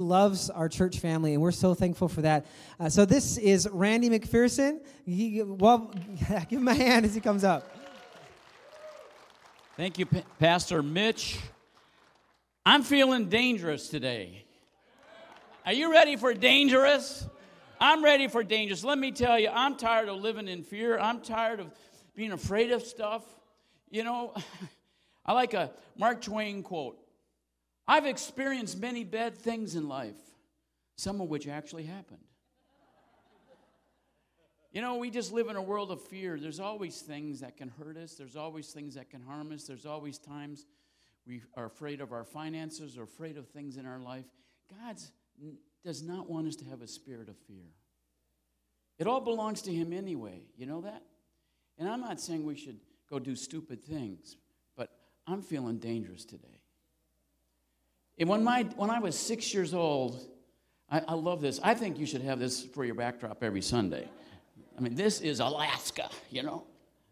loves our church family, and we're so thankful for that. Uh, so this is Randy McPherson. He, well, give him a hand as he comes up. Thank you, P- Pastor Mitch. I'm feeling dangerous today. Are you ready for dangerous? I'm ready for dangerous. Let me tell you, I'm tired of living in fear. I'm tired of being afraid of stuff. You know, I like a Mark Twain quote I've experienced many bad things in life, some of which actually happened. You know, we just live in a world of fear. There's always things that can hurt us, there's always things that can harm us, there's always times we are afraid of our finances or afraid of things in our life. God does not want us to have a spirit of fear. It all belongs to Him anyway. You know that? And I'm not saying we should go do stupid things, but I'm feeling dangerous today. And when, my, when I was six years old, I, I love this. I think you should have this for your backdrop every Sunday. I mean, this is Alaska, you know?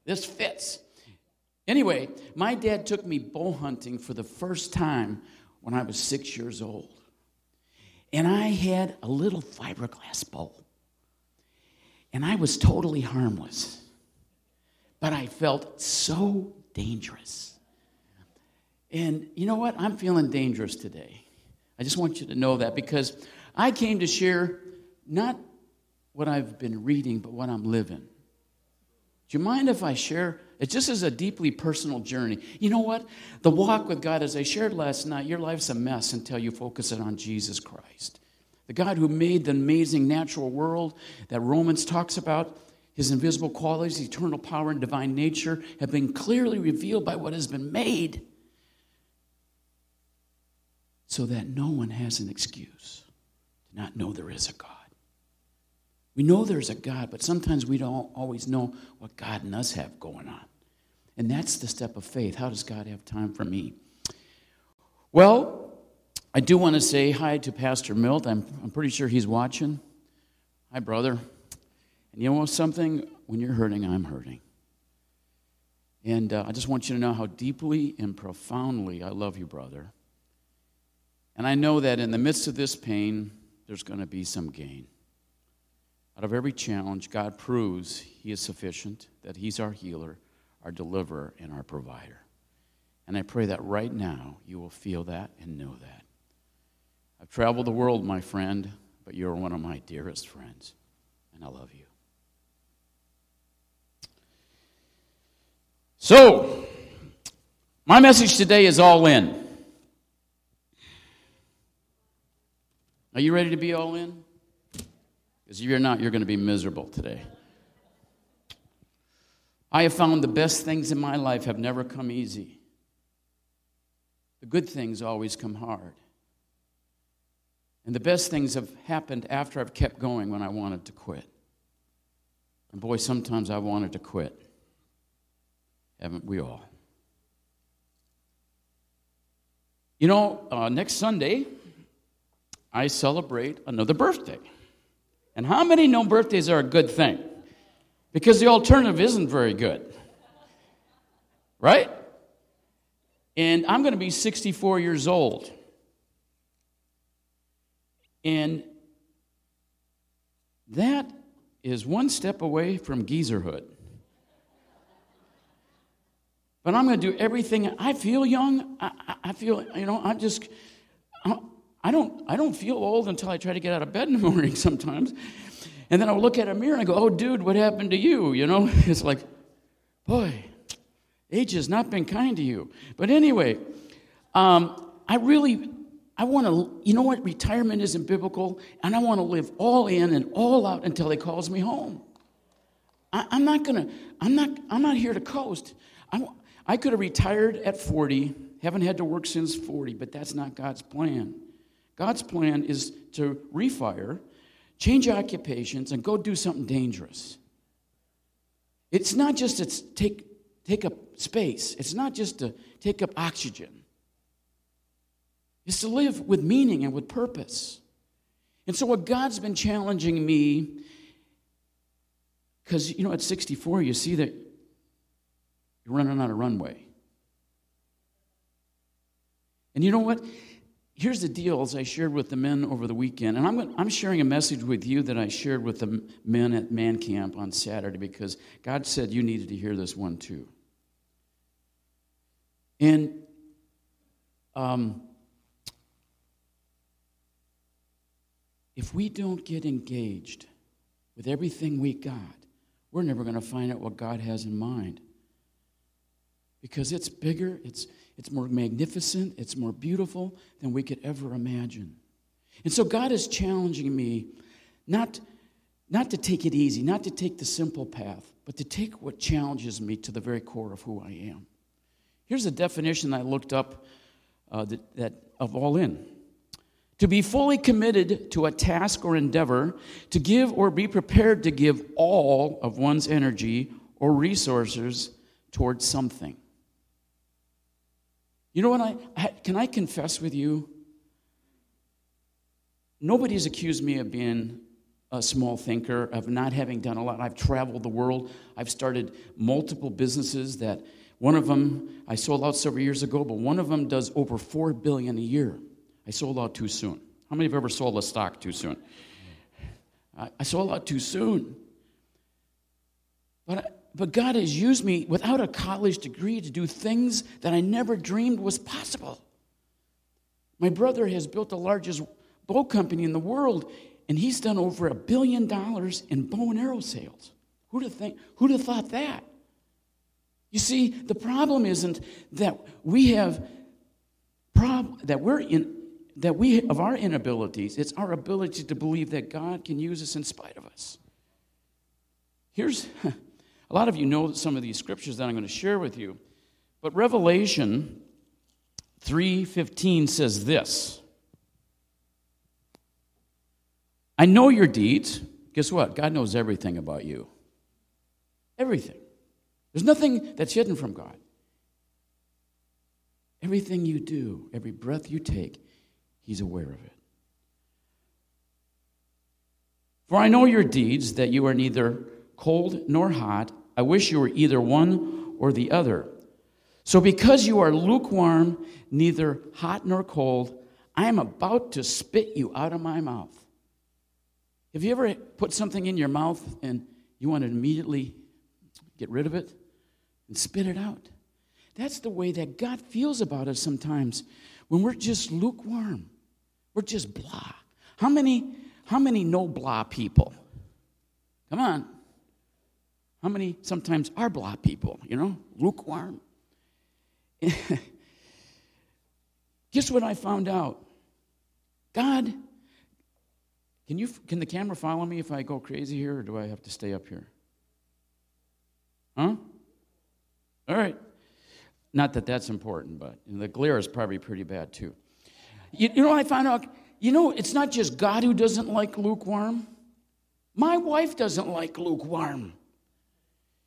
This fits. Anyway, my dad took me bow hunting for the first time when I was six years old. And I had a little fiberglass bow. And I was totally harmless. But I felt so dangerous. And you know what? I'm feeling dangerous today. I just want you to know that because I came to share not what I've been reading, but what I'm living. Do you mind if I share? It just is a deeply personal journey. You know what? The walk with God, as I shared last night, your life's a mess until you focus it on Jesus Christ. The God who made the amazing natural world that Romans talks about, his invisible qualities, eternal power, and divine nature have been clearly revealed by what has been made so that no one has an excuse to not know there is a God. We know there's a God, but sometimes we don't always know what God and us have going on. And that's the step of faith. How does God have time for me? Well, I do want to say hi to Pastor Milt. I'm, I'm pretty sure he's watching. Hi, brother. And you know something? When you're hurting, I'm hurting. And uh, I just want you to know how deeply and profoundly I love you, brother. And I know that in the midst of this pain, there's going to be some gain. Out of every challenge, God proves He is sufficient, that He's our healer, our deliverer, and our provider. And I pray that right now you will feel that and know that. I've traveled the world, my friend, but you're one of my dearest friends, and I love you. So, my message today is all in. Are you ready to be all in? Because if you're not, you're going to be miserable today. I have found the best things in my life have never come easy. The good things always come hard. And the best things have happened after I've kept going when I wanted to quit. And boy, sometimes I wanted to quit. Haven't we all? You know, uh, next Sunday, I celebrate another birthday. And how many know birthdays are a good thing? Because the alternative isn't very good. Right? And I'm going to be 64 years old. And that is one step away from geezerhood. But I'm going to do everything. I feel young. I, I feel, you know, I'm just, I don't, I don't feel old until I try to get out of bed in the morning sometimes. And then I'll look at a mirror and I go, oh, dude, what happened to you? You know, it's like, boy, age has not been kind to you. But anyway, um, I really, I want to, you know what? Retirement isn't biblical, and I want to live all in and all out until he calls me home. I, am not gonna, I'm not, I'm not here to coast. I, I could have retired at 40, haven't had to work since 40, but that's not God's plan. God's plan is to refire, change occupations, and go do something dangerous. It's not just to take, take up space, it's not just to take up oxygen. It's to live with meaning and with purpose. And so, what God's been challenging me, because, you know, at 64, you see that you're running out of runway. And you know what? Here's the deal as I shared with the men over the weekend, and I'm, I'm sharing a message with you that I shared with the men at Man Camp on Saturday because God said you needed to hear this one too. And um, if we don't get engaged with everything we got, we're never going to find out what God has in mind. Because it's bigger, it's, it's more magnificent, it's more beautiful than we could ever imagine. And so God is challenging me not, not to take it easy, not to take the simple path, but to take what challenges me to the very core of who I am. Here's a definition I looked up uh, that, that of all in to be fully committed to a task or endeavor, to give or be prepared to give all of one's energy or resources towards something. You know what I can I confess with you? Nobody's accused me of being a small thinker, of not having done a lot. I've traveled the world. I've started multiple businesses that one of them I sold out several years ago, but one of them does over 4 billion a year. I sold out too soon. How many have ever sold a stock too soon? I, sold out too soon. But, but God has used me without a college degree to do things that I never dreamed was possible. My brother has built the largest bow company in the world, and he's done over a billion dollars in bow and arrow sales. Who'd have, think, who'd have thought that? You see, the problem isn't that we have prob- that we're in that we of our inabilities, it's our ability to believe that God can use us in spite of us. Here's a lot of you know some of these scriptures that I'm going to share with you, but Revelation 3:15 says this. I know your deeds. Guess what? God knows everything about you. Everything. There's nothing that's hidden from God. Everything you do, every breath you take, He's aware of it. For I know your deeds, that you are neither cold nor hot. I wish you were either one or the other. So, because you are lukewarm, neither hot nor cold, I am about to spit you out of my mouth. Have you ever put something in your mouth and you want to immediately get rid of it and spit it out? That's the way that God feels about us sometimes when we're just lukewarm. We're just blah. How many, how many no blah people? Come on. How many sometimes are blah people, you know, lukewarm? Guess what I found out? God, can, you, can the camera follow me if I go crazy here, or do I have to stay up here? Huh? All right. Not that that's important, but the glare is probably pretty bad too. You, you know I found out? You know, it's not just God who doesn't like lukewarm. My wife doesn't like lukewarm.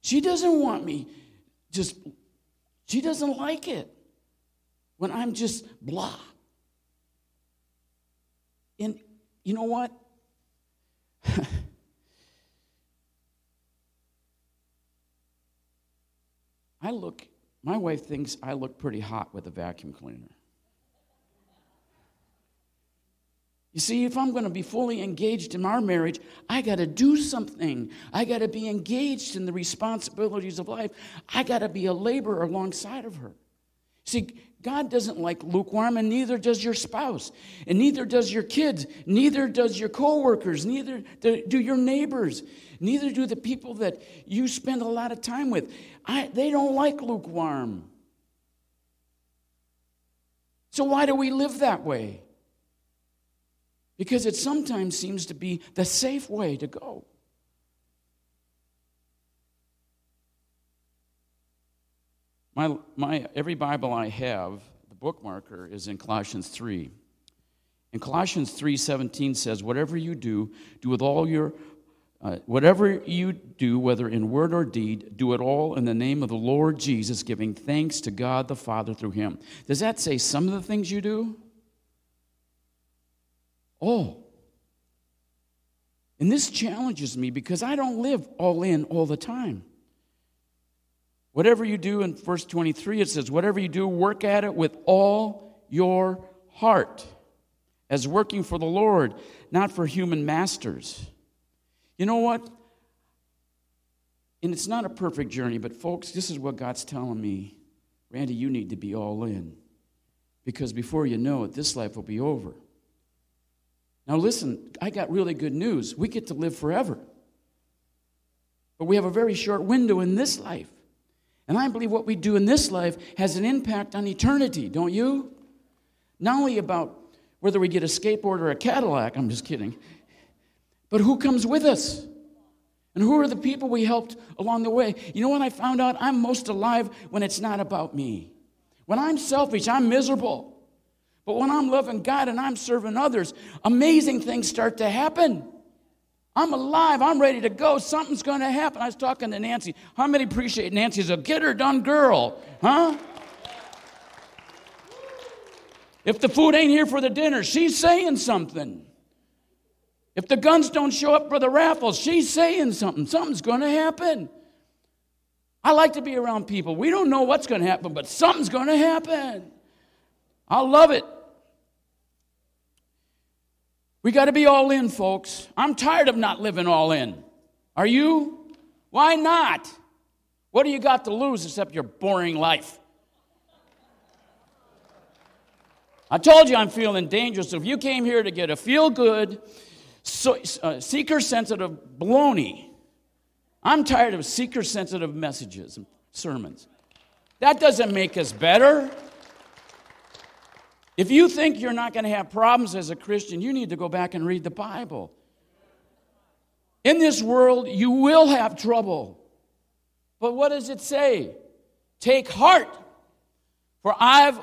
She doesn't want me just, she doesn't like it when I'm just blah. And you know what? I look, my wife thinks I look pretty hot with a vacuum cleaner. You see, if I'm going to be fully engaged in our marriage, I got to do something. I got to be engaged in the responsibilities of life. I got to be a laborer alongside of her. See, God doesn't like lukewarm, and neither does your spouse, and neither does your kids, neither does your coworkers, neither do your neighbors, neither do the people that you spend a lot of time with. I, they don't like lukewarm. So why do we live that way? Because it sometimes seems to be the safe way to go. My, my, every Bible I have, the bookmarker is in Colossians 3. And Colossians 3:17 says, "Whatever you do, do with all your uh, whatever you do, whether in word or deed, do it all in the name of the Lord Jesus, giving thanks to God the Father through him." Does that say some of the things you do? All. And this challenges me because I don't live all in all the time. Whatever you do in verse 23, it says, Whatever you do, work at it with all your heart. as working for the Lord, not for human masters. You know what? And it's not a perfect journey, but folks, this is what God's telling me. Randy, you need to be all in. Because before you know it, this life will be over. Now, listen, I got really good news. We get to live forever. But we have a very short window in this life. And I believe what we do in this life has an impact on eternity, don't you? Not only about whether we get a skateboard or a Cadillac, I'm just kidding, but who comes with us? And who are the people we helped along the way? You know what I found out? I'm most alive when it's not about me. When I'm selfish, I'm miserable. But when I'm loving God and I'm serving others, amazing things start to happen. I'm alive. I'm ready to go. Something's going to happen. I was talking to Nancy. How many appreciate Nancy as a get her done girl? Huh? If the food ain't here for the dinner, she's saying something. If the guns don't show up for the raffles, she's saying something. Something's going to happen. I like to be around people. We don't know what's going to happen, but something's going to happen. I love it. We got to be all in, folks. I'm tired of not living all in. Are you? Why not? What do you got to lose except your boring life? I told you I'm feeling dangerous. If you came here to get a feel good, so, uh, seeker sensitive baloney, I'm tired of seeker sensitive messages and sermons. That doesn't make us better. If you think you're not going to have problems as a Christian, you need to go back and read the Bible. In this world, you will have trouble. But what does it say? Take heart, for I've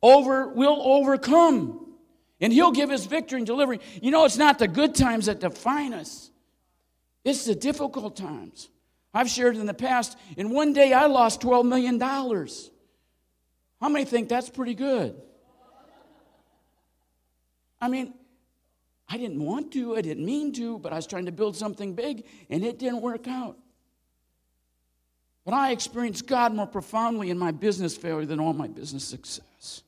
over will overcome. And he'll give us victory and delivery. You know, it's not the good times that define us. It's the difficult times. I've shared in the past, in one day I lost $12 million. How many think that's pretty good? I mean, I didn't want to, I didn't mean to, but I was trying to build something big and it didn't work out. But I experienced God more profoundly in my business failure than all my business success.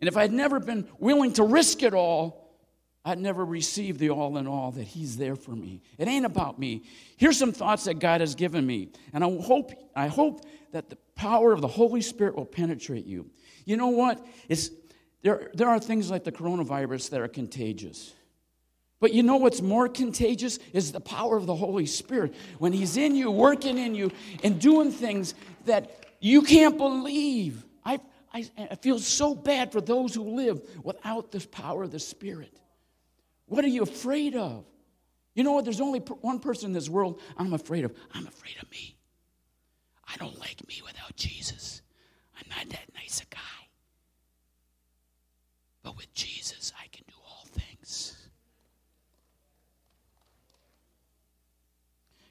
And if I'd never been willing to risk it all, I'd never receive the all in all that He's there for me. It ain't about me. Here's some thoughts that God has given me. And I hope, I hope that the power of the Holy Spirit will penetrate you. You know what? It's, there, there are things like the coronavirus that are contagious. But you know what's more contagious is the power of the Holy Spirit. When He's in you, working in you, and doing things that you can't believe. I, I, I feel so bad for those who live without this power of the Spirit. What are you afraid of? You know what? There's only one person in this world I'm afraid of. I'm afraid of me. I don't like me without Jesus. I'm not that nice a guy. But with Jesus, I can do all things.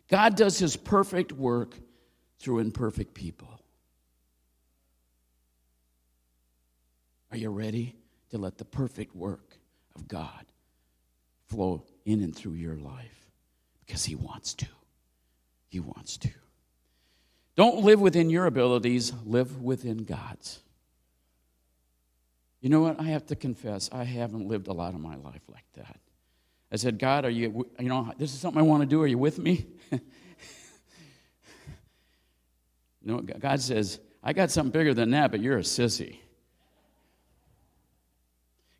God does his perfect work through imperfect people. Are you ready to let the perfect work of God flow in and through your life because He wants to. He wants to. Don't live within your abilities, live within God's. You know what? I have to confess, I haven't lived a lot of my life like that. I said, God, are you, you know, this is something I want to do. Are you with me? you know, God says, I got something bigger than that, but you're a sissy.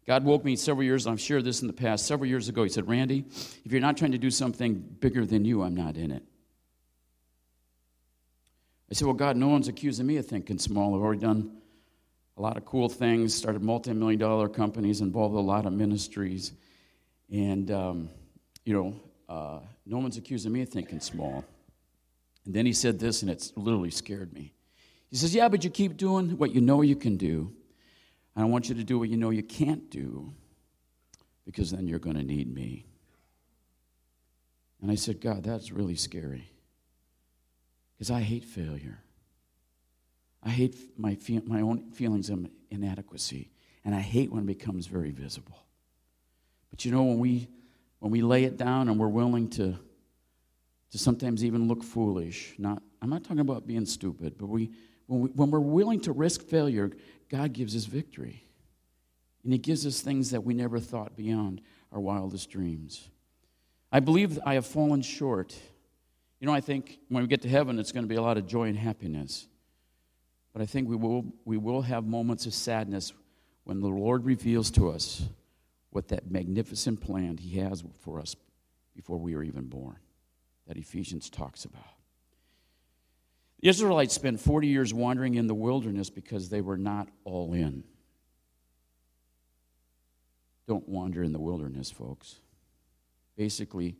God woke me several years, I've shared this in the past, several years ago. He said, Randy, if you're not trying to do something bigger than you, I'm not in it. I said, Well, God, no one's accusing me of thinking small. I've already done a lot of cool things, started multi million dollar companies, involved a lot of ministries. And, um, you know, uh, no one's accusing me of thinking small. And then he said this, and it literally scared me. He says, Yeah, but you keep doing what you know you can do. I don't want you to do what you know you can't do because then you're going to need me. And I said, God, that's really scary because I hate failure. I hate my, fe- my own feelings of inadequacy, and I hate when it becomes very visible. But you know, when we, when we lay it down and we're willing to, to sometimes even look foolish, not, I'm not talking about being stupid, but we, when, we, when we're willing to risk failure, God gives us victory. And He gives us things that we never thought beyond our wildest dreams. I believe I have fallen short. You know, I think when we get to heaven, it's going to be a lot of joy and happiness. But I think we will, we will have moments of sadness when the Lord reveals to us what that magnificent plan He has for us before we are even born, that Ephesians talks about. The Israelites spent 40 years wandering in the wilderness because they were not all in. Don't wander in the wilderness, folks. Basically,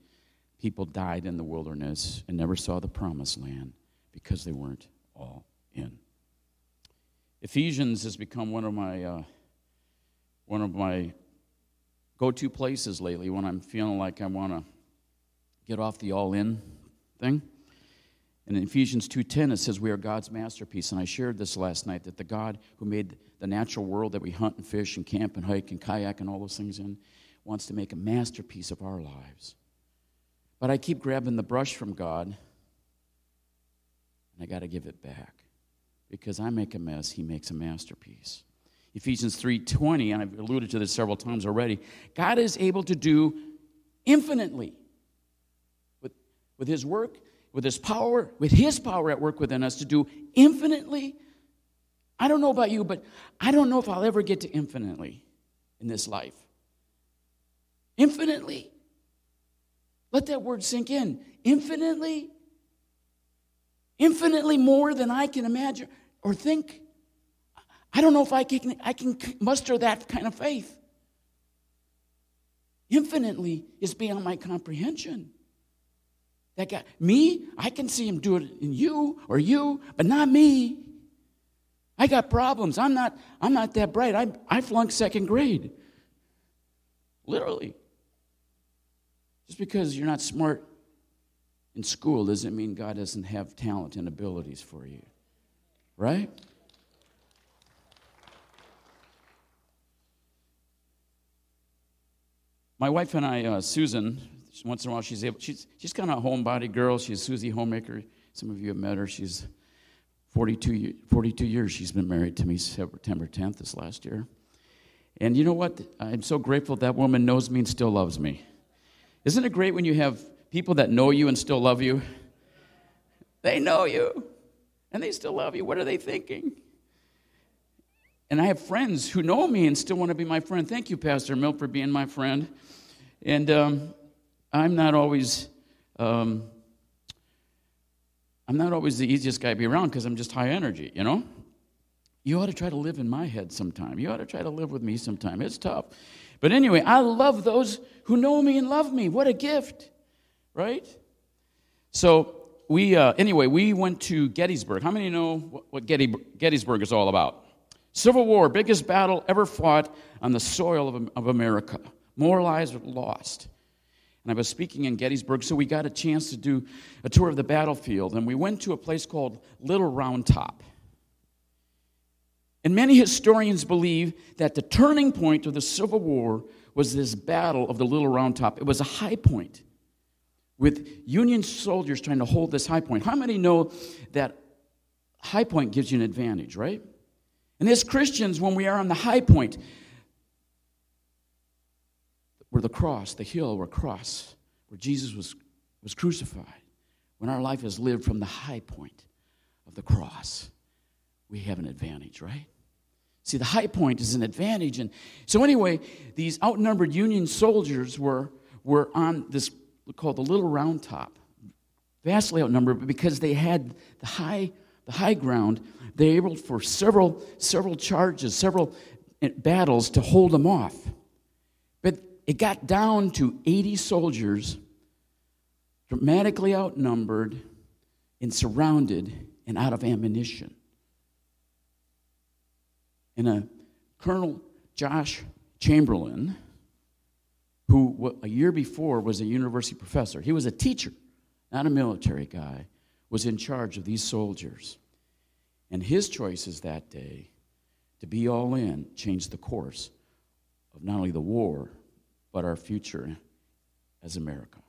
people died in the wilderness and never saw the promised land because they weren't all in. Ephesians has become one of my uh, one of my go-to places lately when I'm feeling like I want to get off the all-in thing. And in Ephesians 2:10 it says we are God's masterpiece and I shared this last night that the God who made the natural world that we hunt and fish and camp and hike and kayak and all those things in wants to make a masterpiece of our lives. But I keep grabbing the brush from God and I got to give it back because I make a mess, he makes a masterpiece. Ephesians 3:20, and I've alluded to this several times already. God is able to do infinitely with, with his work, with his power, with his power at work within us to do infinitely. I don't know about you, but I don't know if I'll ever get to infinitely in this life. Infinitely. Let that word sink in. Infinitely. Infinitely more than I can imagine or think. I don't know if I can, I can muster that kind of faith. Infinitely is beyond my comprehension. That guy, me, I can see him do it in you or you, but not me. I got problems. I'm not, I'm not that bright. I, I flunked second grade. Literally. Just because you're not smart in school doesn't mean God doesn't have talent and abilities for you. Right? My wife and I, uh, Susan, once in a while she's able, she's, she's kind of a homebody girl. She's Susie Homemaker. Some of you have met her. She's 42, 42 years she's been married to me, September 10th this last year. And you know what? I'm so grateful that woman knows me and still loves me. Isn't it great when you have people that know you and still love you? They know you and they still love you. What are they thinking? And I have friends who know me and still want to be my friend. Thank you, Pastor Milt, for being my friend. And um, I'm not always. Um, I'm not always the easiest guy to be around because I'm just high energy, you know? You ought to try to live in my head sometime. You ought to try to live with me sometime. It's tough. But anyway, I love those who know me and love me. What a gift, right? So, we, uh, anyway, we went to Gettysburg. How many know what, what Getty, Gettysburg is all about? Civil War, biggest battle ever fought on the soil of, of America. More lives lost. And I was speaking in Gettysburg, so we got a chance to do a tour of the battlefield. And we went to a place called Little Round Top. And many historians believe that the turning point of the Civil War was this battle of the Little Round Top. It was a high point with Union soldiers trying to hold this high point. How many know that high point gives you an advantage, right? And as Christians, when we are on the high point, where the cross, the hill where cross, where Jesus was, was crucified, when our life is lived from the high point of the cross, we have an advantage, right? See, the high point is an advantage. And so, anyway, these outnumbered Union soldiers were, were on this called the Little Round Top, vastly outnumbered, but because they had the high, the high ground, they were able for several, several charges, several eh, battles to hold them off. But it got down to 80 soldiers, dramatically outnumbered and surrounded and out of ammunition and a Colonel Josh Chamberlain, who a year before was a university professor, he was a teacher, not a military guy, was in charge of these soldiers. And his choices that day to be all in changed the course of not only the war, but our future as America.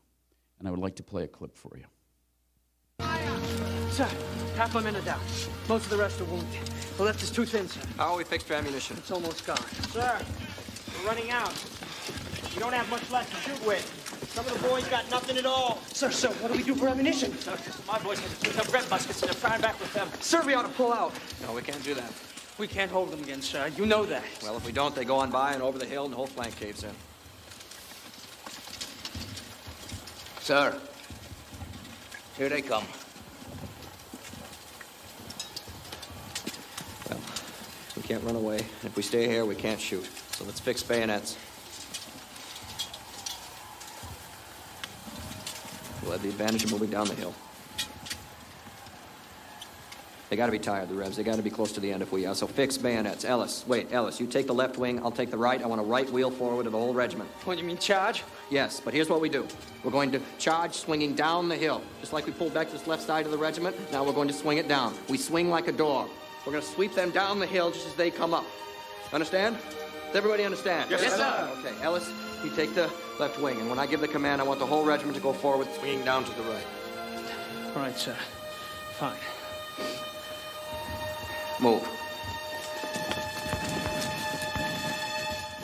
And I would like to play a clip for you. Sir, half a minute down. Most of the rest are wounded. The left is too thin, sir. How are we fixed for ammunition? It's almost gone. Sir, We're running out. We don't have much left to shoot with. Some of the boys got nothing at all. Sir, sir, what do we do for ammunition? My boys have two tough red muskets and they're firing back with them. Sir, we ought to pull out. No, we can't do that. We can't hold them again, sir. You know that. Well, if we don't, they go on by and over the hill and the whole flank caves in. Sir, here they come. Well, we can't run away. If we stay here, we can't shoot. So let's fix bayonets. We'll the advantage of moving down the hill. They got to be tired, the Rebs. They got to be close to the end if we are. So fix bayonets. Ellis, wait, Ellis, you take the left wing. I'll take the right. I want a right wheel forward of the whole regiment. What, you mean charge? Yes, but here's what we do. We're going to charge swinging down the hill. Just like we pulled back this left side of the regiment, now we're going to swing it down. We swing like a dog. We're going to sweep them down the hill just as they come up. Understand? Does everybody understand? Yes, Yes, sir. Okay, Ellis, you take the left wing, and when I give the command, I want the whole regiment to go forward, swinging down to the right. All right, sir. Fine. Move.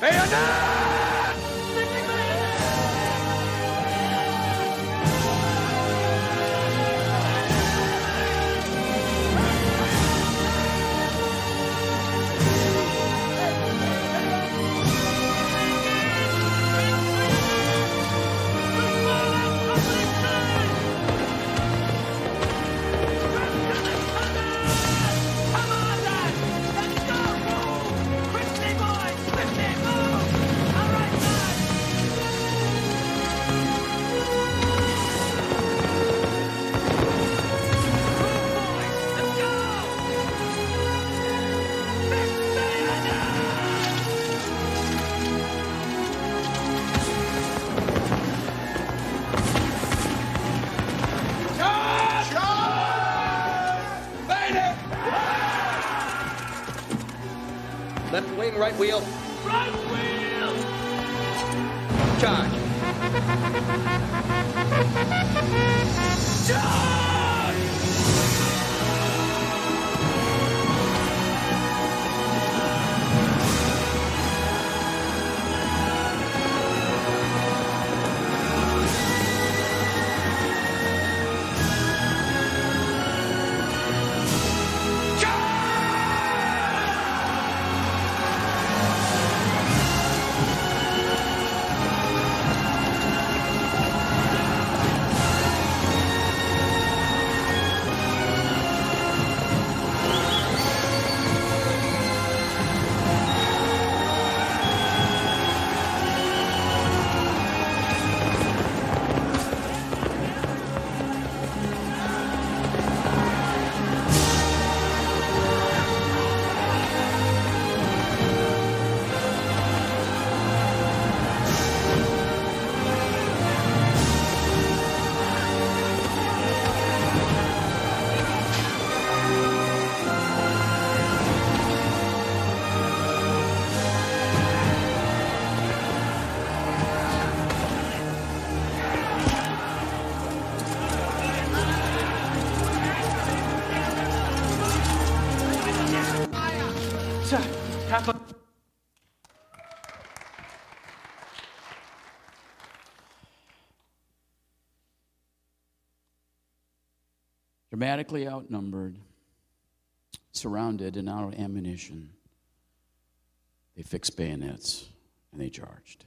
Left wheel. Dramatically outnumbered, surrounded, and out of ammunition. They fixed bayonets and they charged.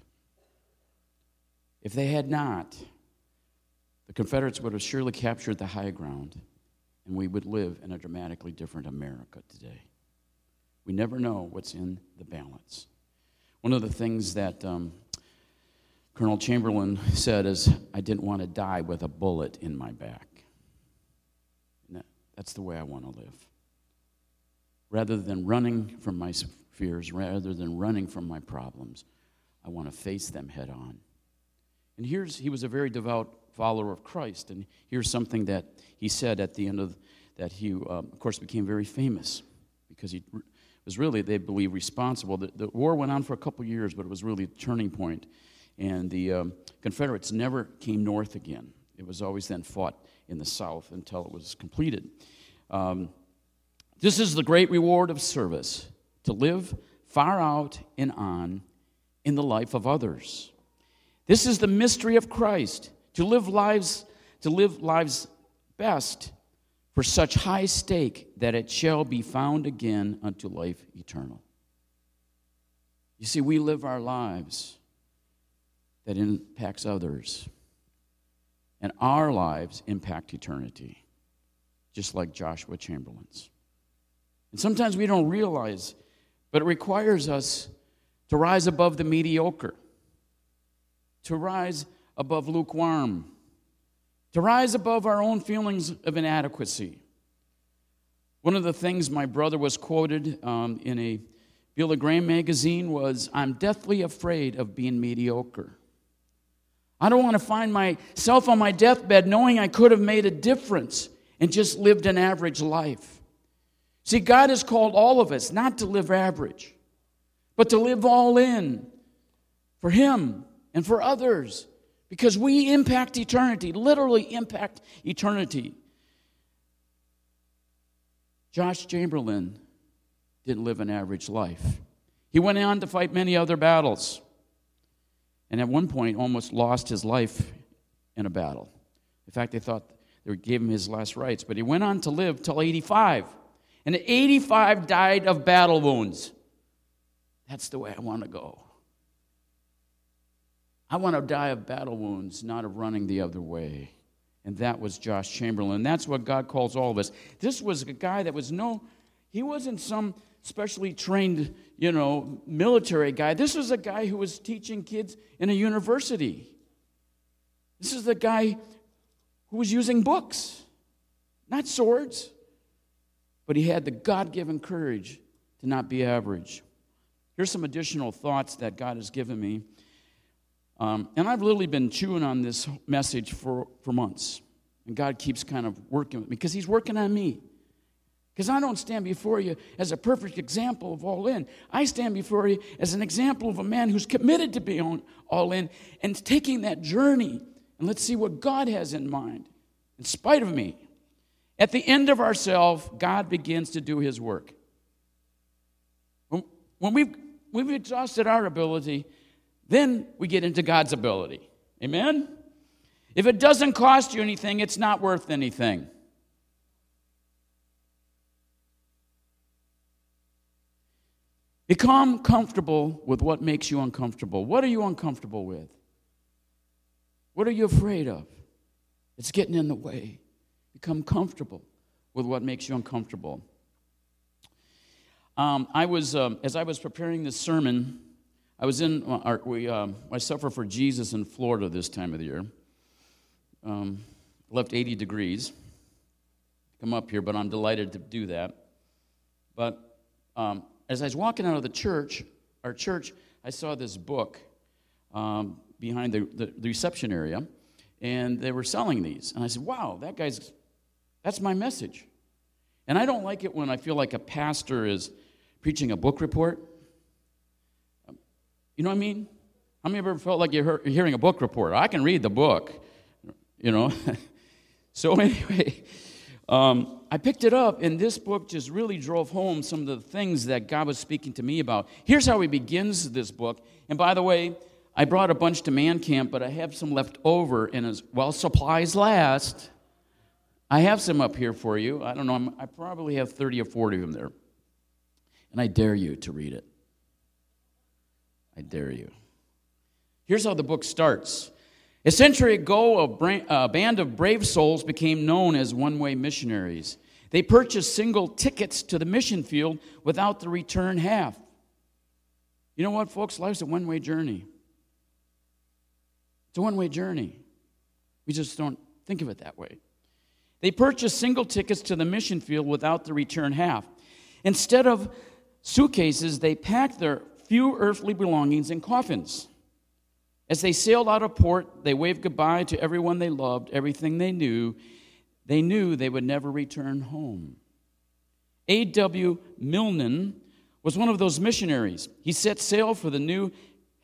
If they had not, the Confederates would have surely captured the high ground, and we would live in a dramatically different America today. We never know what's in the balance. One of the things that um, Colonel Chamberlain said is, I didn't want to die with a bullet in my back. That's the way I want to live. Rather than running from my fears, rather than running from my problems, I want to face them head on. And here's, he was a very devout follower of Christ. And here's something that he said at the end of that he, um, of course, became very famous because he was really, they believe, responsible. The, the war went on for a couple years, but it was really a turning point. And the um, Confederates never came north again. It was always then fought in the south until it was completed. Um, this is the great reward of service to live far out and on in the life of others. This is the mystery of Christ to live lives to live lives best for such high stake that it shall be found again unto life eternal. You see, we live our lives that impacts others, and our lives impact eternity, just like Joshua Chamberlain's. And sometimes we don't realize, but it requires us to rise above the mediocre, to rise above lukewarm, to rise above our own feelings of inadequacy. One of the things my brother was quoted um, in a Billy Graham magazine was I'm deathly afraid of being mediocre. I don't want to find myself on my deathbed knowing I could have made a difference and just lived an average life. See, God has called all of us not to live average, but to live all in for Him and for others because we impact eternity, literally impact eternity. Josh Chamberlain didn't live an average life. He went on to fight many other battles, and at one point almost lost his life in a battle. In fact, they thought they gave him his last rites, but he went on to live till 85. And at 85 died of battle wounds. That's the way I want to go. I want to die of battle wounds, not of running the other way. And that was Josh Chamberlain. That's what God calls all of us. This was a guy that was no, he wasn't some specially trained, you know, military guy. This was a guy who was teaching kids in a university. This is the guy who was using books, not swords. But he had the God given courage to not be average. Here's some additional thoughts that God has given me um, and I've literally been chewing on this message for, for months. And God keeps kind of working with me because He's working on me. Because I don't stand before you as a perfect example of all in. I stand before you as an example of a man who's committed to be on, all in and taking that journey. And let's see what God has in mind, in spite of me. At the end of ourselves, God begins to do His work. When we've, we've exhausted our ability, then we get into God's ability. Amen? If it doesn't cost you anything, it's not worth anything. Become comfortable with what makes you uncomfortable. What are you uncomfortable with? What are you afraid of? It's getting in the way. Become comfortable with what makes you uncomfortable. Um, I was, um, as I was preparing this sermon, I was in, uh, our, we, um, I suffer for Jesus in Florida this time of the year. Um, left 80 degrees. Come up here, but I'm delighted to do that. But um, as I was walking out of the church, our church, I saw this book um, behind the, the, the reception area, and they were selling these. And I said, wow, that guy's, that's my message. And I don't like it when I feel like a pastor is preaching a book report. You know what I mean? How many ever felt like you're hearing a book report? I can read the book, you know. so anyway, um, I picked it up, and this book just really drove home some of the things that God was speaking to me about. Here's how he begins this book. And by the way, I brought a bunch to man camp, but I have some left over, and as well supplies last, I have some up here for you. I don't know, I'm, I probably have 30 or 40 of them there. And I dare you to read it. I dare you. Here's how the book starts. A century ago, a, band of brave souls became known as one way missionaries. They purchased single tickets to the mission field without the return half. You know what, folks? Life's a one way journey. It's a one way journey. We just don't think of it that way. They purchased single tickets to the mission field without the return half. Instead of suitcases, they packed their few earthly belongings in coffins. As they sailed out of port, they waved goodbye to everyone they loved, everything they knew. They knew they would never return home. A.W. Milne was one of those missionaries. He set sail for the New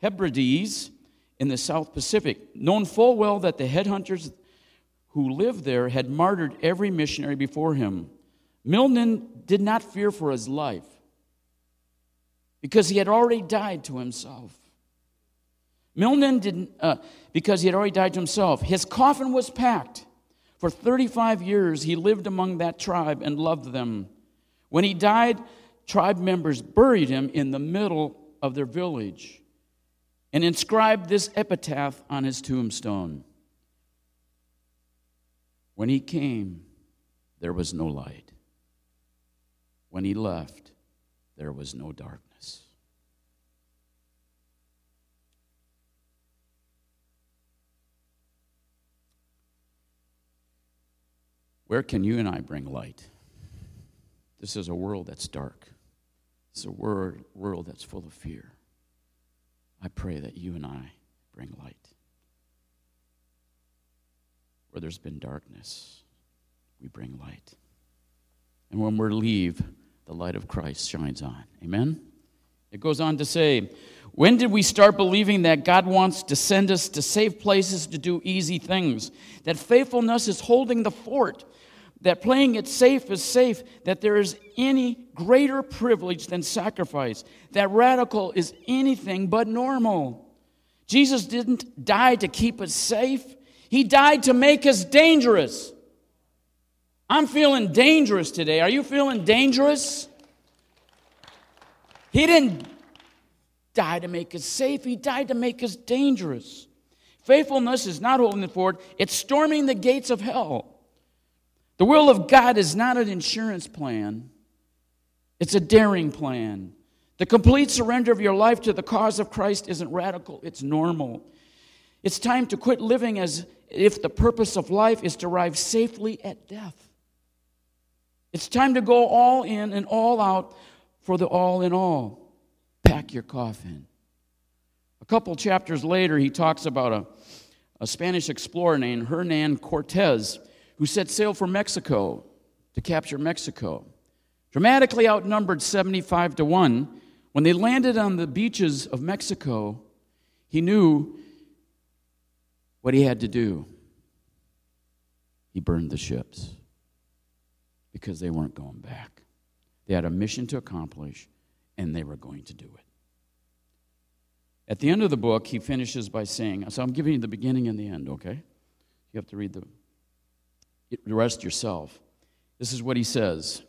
Hebrides in the South Pacific, known full well that the headhunters who lived there had martyred every missionary before him. Milne did not fear for his life because he had already died to himself. Milne didn't, uh, because he had already died to himself. His coffin was packed. For 35 years, he lived among that tribe and loved them. When he died, tribe members buried him in the middle of their village and inscribed this epitaph on his tombstone When he came, there was no light. When he left, there was no darkness. Where can you and I bring light? This is a world that's dark. It's a world, world that's full of fear. I pray that you and I bring light. Where there's been darkness, we bring light. And when we leave, the light of Christ shines on. Amen? It goes on to say, when did we start believing that God wants to send us to safe places to do easy things? That faithfulness is holding the fort that playing it safe is safe, that there is any greater privilege than sacrifice, that radical is anything but normal. Jesus didn't die to keep us safe, He died to make us dangerous. I'm feeling dangerous today. Are you feeling dangerous? He didn't die to make us safe, He died to make us dangerous. Faithfulness is not holding the fort, it's storming the gates of hell. The will of God is not an insurance plan, it's a daring plan. The complete surrender of your life to the cause of Christ isn't radical, it's normal. It's time to quit living as if the purpose of life is to arrive safely at death. It's time to go all in and all out for the all in all. Your coffin. A couple chapters later, he talks about a, a Spanish explorer named Hernan Cortez who set sail for Mexico to capture Mexico. Dramatically outnumbered 75 to 1, when they landed on the beaches of Mexico, he knew what he had to do. He burned the ships because they weren't going back. They had a mission to accomplish, and they were going to do it. At the end of the book, he finishes by saying, So I'm giving you the beginning and the end, okay? You have to read the rest yourself. This is what he says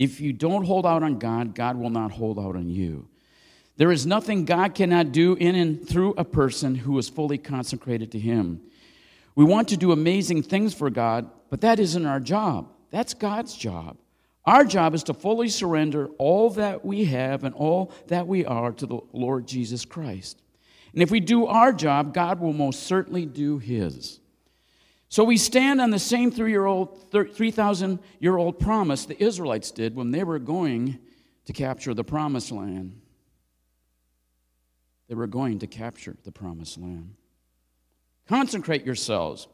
If you don't hold out on God, God will not hold out on you. There is nothing God cannot do in and through a person who is fully consecrated to Him. We want to do amazing things for God, but that isn't our job. That's God's job. Our job is to fully surrender all that we have and all that we are to the Lord Jesus Christ. And if we do our job, God will most certainly do His. So we stand on the same 3,000 year old promise the Israelites did when they were going to capture the promised land. They were going to capture the promised land. Consecrate yourselves,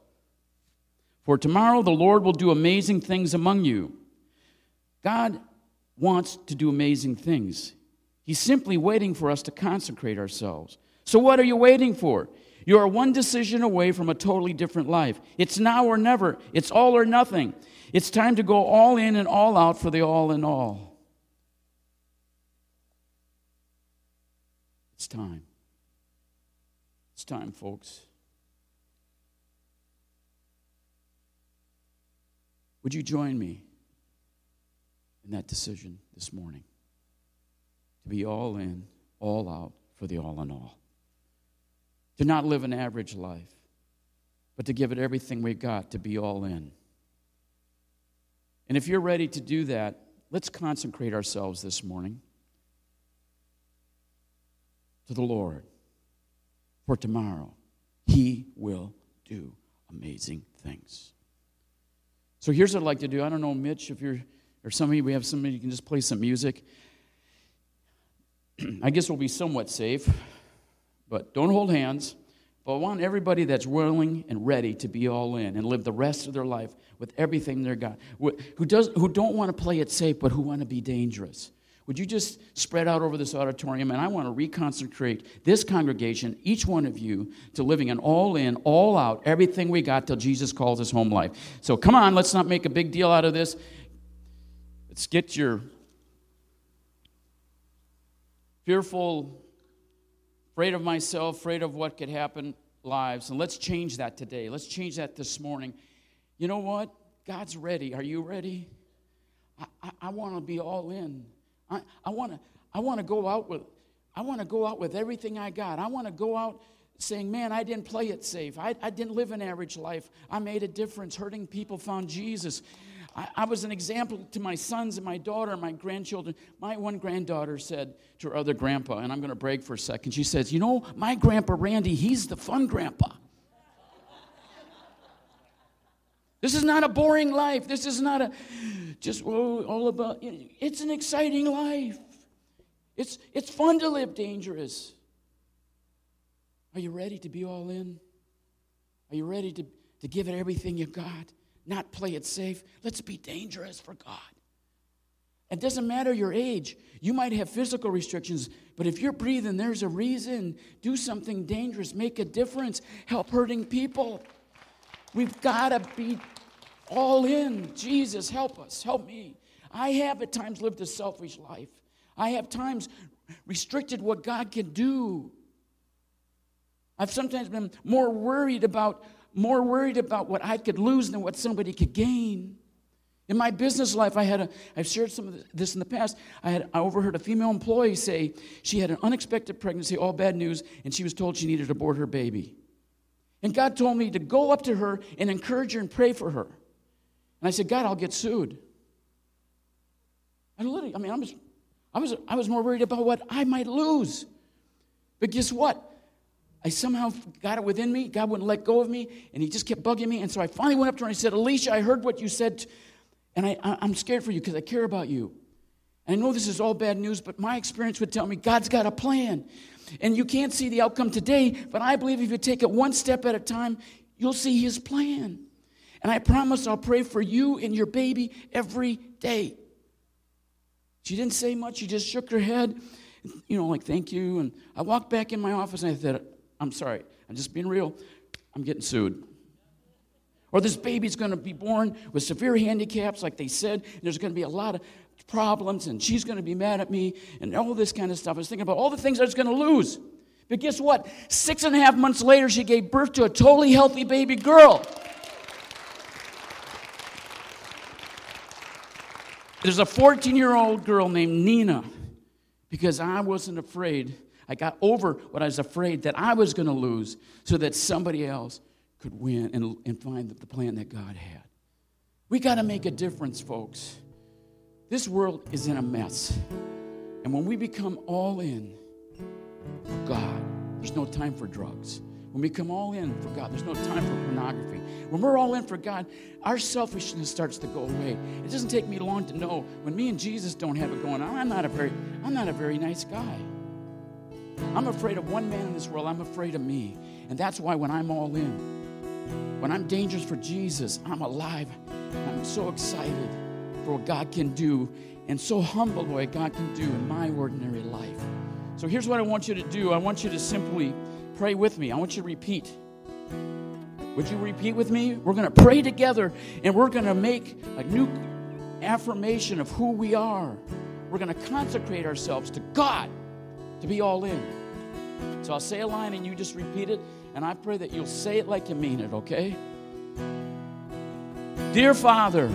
for tomorrow the Lord will do amazing things among you. God wants to do amazing things. He's simply waiting for us to consecrate ourselves. So, what are you waiting for? You are one decision away from a totally different life. It's now or never, it's all or nothing. It's time to go all in and all out for the all in all. It's time. It's time, folks. Would you join me in that decision this morning? To be all in, all out for the all in all to not live an average life, but to give it everything we've got to be all in. And if you're ready to do that, let's consecrate ourselves this morning to the Lord. For tomorrow, He will do amazing things. So here's what I'd like to do. I don't know, Mitch, if you're, or somebody, we have somebody, you can just play some music. I guess we'll be somewhat safe. But don't hold hands. But I want everybody that's willing and ready to be all in and live the rest of their life with everything they've got, who, does, who don't want to play it safe, but who want to be dangerous. Would you just spread out over this auditorium? And I want to reconsecrate this congregation, each one of you, to living an all in, all out, everything we got till Jesus calls us home life. So come on, let's not make a big deal out of this. Let's get your fearful afraid of myself, afraid of what could happen lives. And let's change that today. Let's change that this morning. You know what? God's ready. Are you ready? I, I, I want to be all in. I, I want to I want to go out with I want to go out with everything I got. I want to go out saying, Man, I didn't play it safe. I, I didn't live an average life. I made a difference. Hurting people found Jesus. I, I was an example to my sons and my daughter and my grandchildren. My one granddaughter said to her other grandpa, and I'm going to break for a second. She says, You know, my grandpa Randy, he's the fun grandpa. This is not a boring life. This is not a just oh, all about. It's an exciting life. It's, it's fun to live dangerous. Are you ready to be all in? Are you ready to, to give it everything you've got? Not play it safe. Let's be dangerous for God. It doesn't matter your age. You might have physical restrictions, but if you're breathing, there's a reason. Do something dangerous, make a difference, help hurting people. We've got to be all in. Jesus, help us, help me. I have at times lived a selfish life. I have times restricted what God can do. I've sometimes been more worried about more worried about what I could lose than what somebody could gain. In my business life, I had a, I've shared some of this in the past. I, had, I overheard a female employee say she had an unexpected pregnancy, all bad news, and she was told she needed to abort her baby. And God told me to go up to her and encourage her and pray for her. And I said, God, I'll get sued. I literally, I mean, I was, I was, I was more worried about what I might lose. But guess what? I somehow got it within me. God wouldn't let go of me, and He just kept bugging me. And so I finally went up to her and I said, Alicia, I heard what you said, and I, I'm scared for you because I care about you. And I know this is all bad news, but my experience would tell me God's got a plan. And you can't see the outcome today, but I believe if you take it one step at a time, you'll see His plan. And I promise I'll pray for you and your baby every day. She didn't say much, she just shook her head, you know, like, thank you. And I walked back in my office and I said, I'm sorry, I'm just being real. I'm getting sued. Or this baby's going to be born with severe handicaps, like they said, and there's going to be a lot of problems, and she's going to be mad at me, and all this kind of stuff. I was thinking about all the things I was going to lose. But guess what? Six and a half months later, she gave birth to a totally healthy baby girl. There's a 14 year old girl named Nina because I wasn't afraid I got over what I was afraid that I was going to lose so that somebody else could win and, and find the plan that God had. We got to make a difference, folks. This world is in a mess. And when we become all in for God, there's no time for drugs. When we come all in for God, there's no time for pornography. When we're all in for God, our selfishness starts to go away. It doesn't take me long to know when me and Jesus don't have it going on, I'm not a very, I'm not a very nice guy. I'm afraid of one man in this world. I'm afraid of me. And that's why when I'm all in, when I'm dangerous for Jesus, I'm alive. I'm so excited for what God can do and so humble what God can do in my ordinary life. So here's what I want you to do I want you to simply pray with me. I want you to repeat. Would you repeat with me? We're going to pray together and we're going to make a new affirmation of who we are. We're going to consecrate ourselves to God to be all in. So I'll say a line and you just repeat it, and I pray that you'll say it like you mean it, okay? Dear Father,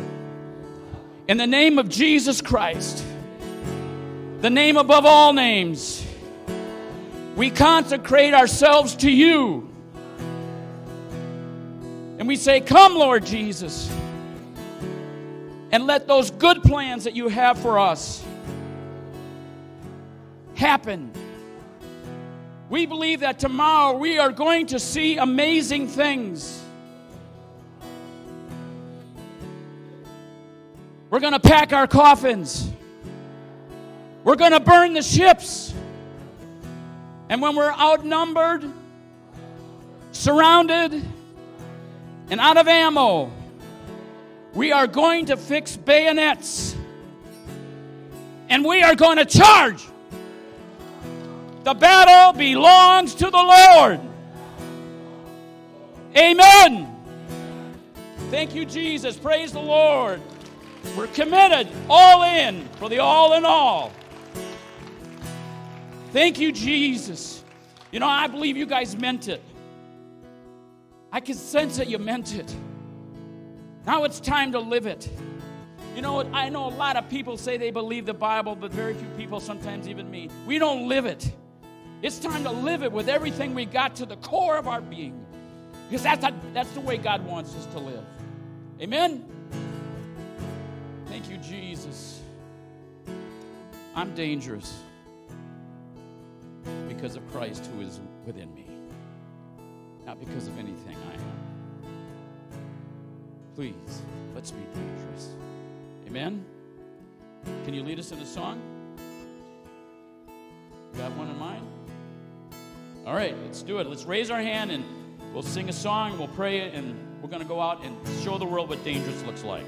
in the name of Jesus Christ, the name above all names, we consecrate ourselves to you. And we say, Come, Lord Jesus, and let those good plans that you have for us happen. We believe that tomorrow we are going to see amazing things. We're going to pack our coffins. We're going to burn the ships. And when we're outnumbered, surrounded, and out of ammo, we are going to fix bayonets. And we are going to charge. The battle belongs to the Lord. Amen. Thank you, Jesus. Praise the Lord. We're committed, all in, for the all in all. Thank you, Jesus. You know, I believe you guys meant it. I can sense that you meant it. Now it's time to live it. You know, I know a lot of people say they believe the Bible, but very few people, sometimes even me, we don't live it. It's time to live it with everything we got to the core of our being. Because that's, a, that's the way God wants us to live. Amen? Thank you, Jesus. I'm dangerous because of Christ who is within me, not because of anything I am. Please, let's be dangerous. Amen? Can you lead us in a song? You got one in mind? All right, let's do it. Let's raise our hand and we'll sing a song, we'll pray, it, and we're going to go out and show the world what dangerous looks like.